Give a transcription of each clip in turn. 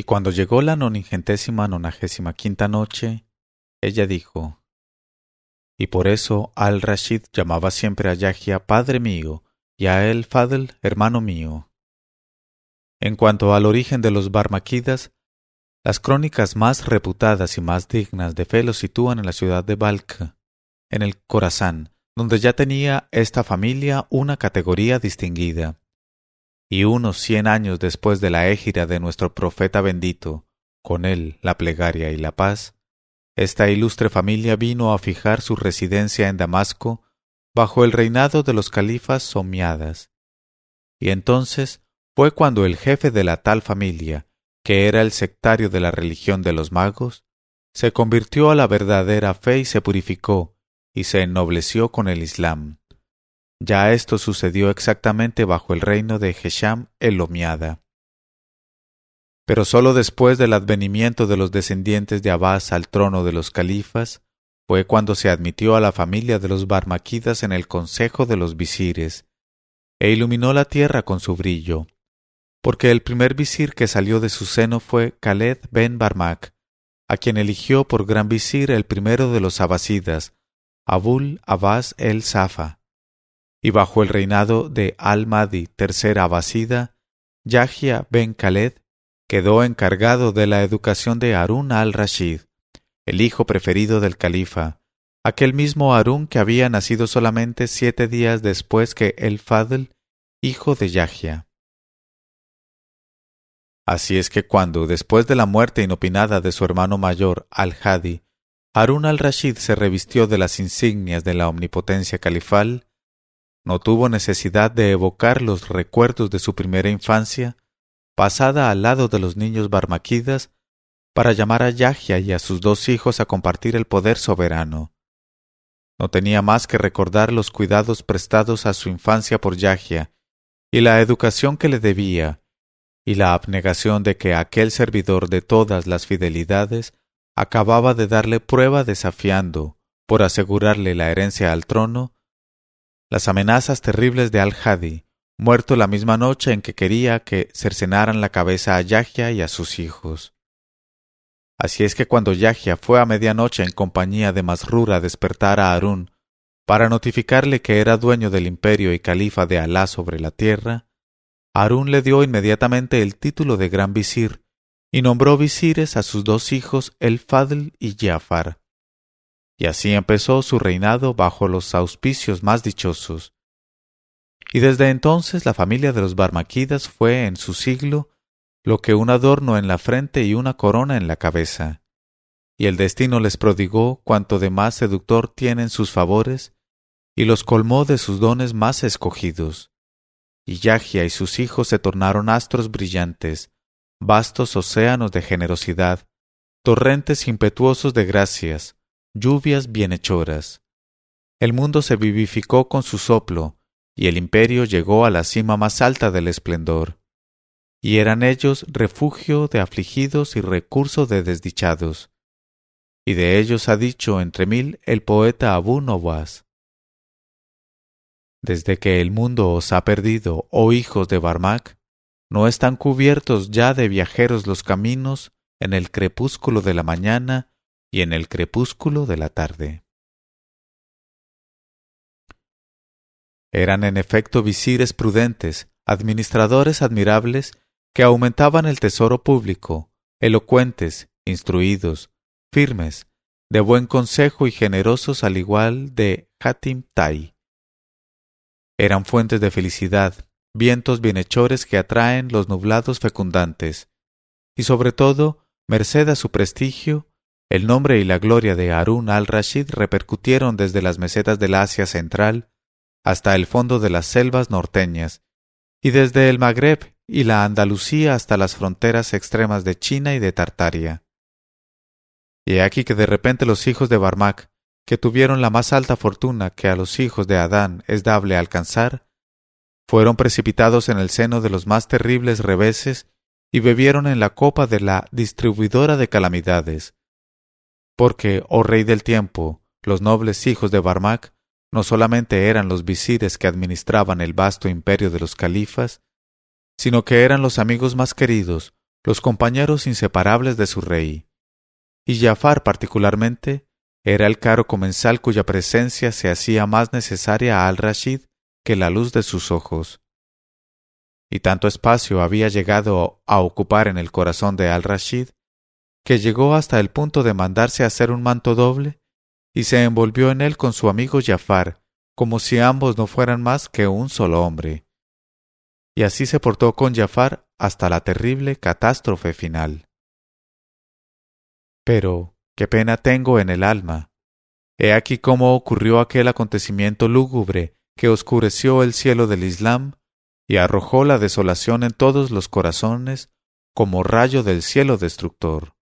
Y cuando llegó la noningentésima nonagésima quinta noche, ella dijo, y por eso al-Rashid llamaba siempre a Yahya padre mío y a el Fadl hermano mío. En cuanto al origen de los Barmaquidas, las crónicas más reputadas y más dignas de fe lo sitúan en la ciudad de Balkh, en el Corazán, donde ya tenía esta familia una categoría distinguida. Y unos cien años después de la égira de nuestro profeta bendito, con él la plegaria y la paz, esta ilustre familia vino a fijar su residencia en Damasco bajo el reinado de los califas somiadas. Y entonces fue cuando el jefe de la tal familia, que era el sectario de la religión de los magos, se convirtió a la verdadera fe y se purificó, y se ennobleció con el Islam. Ya esto sucedió exactamente bajo el reino de Hesham el Omiada. Pero sólo después del advenimiento de los descendientes de Abbas al trono de los califas, fue cuando se admitió a la familia de los Barmaquidas en el consejo de los visires, e iluminó la tierra con su brillo, porque el primer visir que salió de su seno fue Khaled ben Barmak, a quien eligió por gran visir el primero de los abasidas, Abul Abbas el Safa, y bajo el reinado de Al-Mahdi tercera abasida, Yahya ben Khaled quedó encargado de la educación de Harun al-Rashid, el hijo preferido del califa, aquel mismo Harun que había nacido solamente siete días después que el Fadl, hijo de Yahya. Así es que cuando, después de la muerte inopinada de su hermano mayor, al-Hadi, Harun al-Rashid se revistió de las insignias de la omnipotencia califal, no tuvo necesidad de evocar los recuerdos de su primera infancia, pasada al lado de los niños barmaquidas, para llamar a Yahya y a sus dos hijos a compartir el poder soberano. No tenía más que recordar los cuidados prestados a su infancia por Yahya, y la educación que le debía, y la abnegación de que aquel servidor de todas las fidelidades acababa de darle prueba desafiando, por asegurarle la herencia al trono, las amenazas terribles de Al-Hadi, muerto la misma noche en que quería que cercenaran la cabeza a Yahya y a sus hijos. Así es que cuando Yahya fue a medianoche en compañía de Masrur a despertar a Harún para notificarle que era dueño del imperio y califa de Alá sobre la tierra, Harún le dio inmediatamente el título de gran visir y nombró visires a sus dos hijos el Fadl y Jafar. Y así empezó su reinado bajo los auspicios más dichosos. Y desde entonces la familia de los Barmaquidas fue en su siglo lo que un adorno en la frente y una corona en la cabeza. Y el destino les prodigó cuanto de más seductor tienen sus favores, y los colmó de sus dones más escogidos y Yahya y sus hijos se tornaron astros brillantes, vastos océanos de generosidad, torrentes impetuosos de gracias, lluvias bienhechoras. El mundo se vivificó con su soplo, y el imperio llegó a la cima más alta del esplendor. Y eran ellos refugio de afligidos y recurso de desdichados. Y de ellos ha dicho entre mil el poeta Abu Nowas. Desde que el mundo os ha perdido, oh hijos de Barmac, no están cubiertos ya de viajeros los caminos en el crepúsculo de la mañana y en el crepúsculo de la tarde. Eran en efecto visires prudentes, administradores admirables, que aumentaban el tesoro público, elocuentes, instruidos, firmes, de buen consejo y generosos al igual de Hatim Tai eran fuentes de felicidad, vientos bienhechores que atraen los nublados fecundantes, y sobre todo, merced a su prestigio, el nombre y la gloria de Harun al-Rashid repercutieron desde las mesetas del Asia central hasta el fondo de las selvas norteñas, y desde el Magreb y la Andalucía hasta las fronteras extremas de China y de Tartaria. Y aquí que de repente los hijos de Barmak, que tuvieron la más alta fortuna que a los hijos de Adán es dable alcanzar, fueron precipitados en el seno de los más terribles reveses y bebieron en la copa de la distribuidora de calamidades. Porque, oh rey del tiempo, los nobles hijos de Barmac no solamente eran los visires que administraban el vasto imperio de los califas, sino que eran los amigos más queridos, los compañeros inseparables de su rey, y Jafar particularmente era el caro comensal cuya presencia se hacía más necesaria a al-Rashid que la luz de sus ojos. Y tanto espacio había llegado a ocupar en el corazón de al-Rashid que llegó hasta el punto de mandarse hacer un manto doble y se envolvió en él con su amigo Jafar, como si ambos no fueran más que un solo hombre. Y así se portó con Jafar hasta la terrible catástrofe final. Pero, qué pena tengo en el alma. He aquí cómo ocurrió aquel acontecimiento lúgubre que oscureció el cielo del Islam y arrojó la desolación en todos los corazones como rayo del cielo destructor.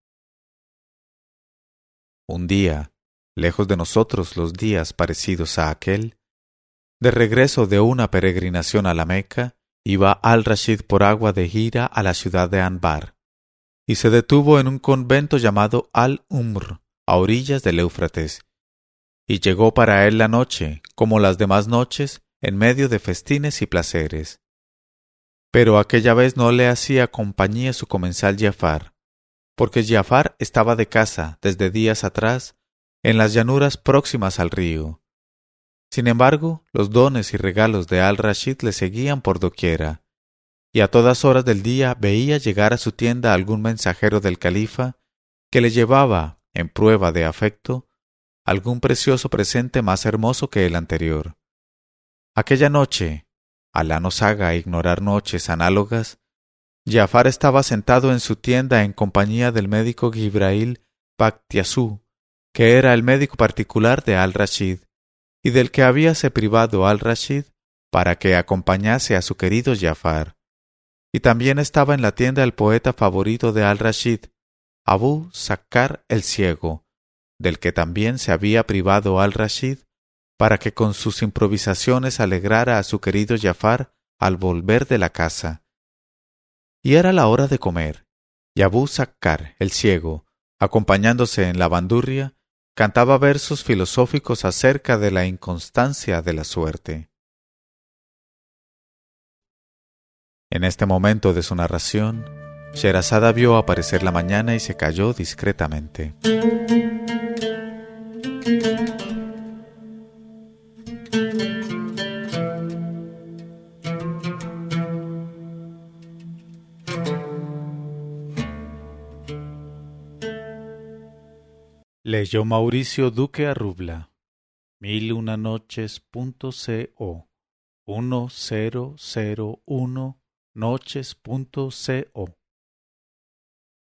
Un día, lejos de nosotros los días parecidos a aquel, de regreso de una peregrinación a la Meca, iba al-Rashid por agua de gira a la ciudad de Anbar, y se detuvo en un convento llamado Al-Umr, a orillas del Éufrates, y llegó para él la noche, como las demás noches, en medio de festines y placeres. Pero aquella vez no le hacía compañía su comensal Jafar, porque Jafar estaba de casa desde días atrás en las llanuras próximas al río. Sin embargo, los dones y regalos de al-Rashid le seguían por doquiera, y a todas horas del día veía llegar a su tienda algún mensajero del califa que le llevaba, en prueba de afecto, algún precioso presente más hermoso que el anterior. Aquella noche, Alá nos haga ignorar noches análogas, Jafar estaba sentado en su tienda en compañía del médico Gibrail Bakhtiasú, que era el médico particular de al-Rashid, y del que habíase privado al-Rashid para que acompañase a su querido Jafar. Y también estaba en la tienda el poeta favorito de al-Rashid, Abu Sakkar el Ciego, del que también se había privado al-Rashid para que con sus improvisaciones alegrara a su querido Jafar al volver de la casa y era la hora de comer, y Abú Sakkar, el ciego, acompañándose en la bandurria, cantaba versos filosóficos acerca de la inconstancia de la suerte. En este momento de su narración, Sherazada vio aparecer la mañana y se calló discretamente. Leyó Mauricio Duque Arrubla. Mil una noches punto. Uno cero cero uno noches.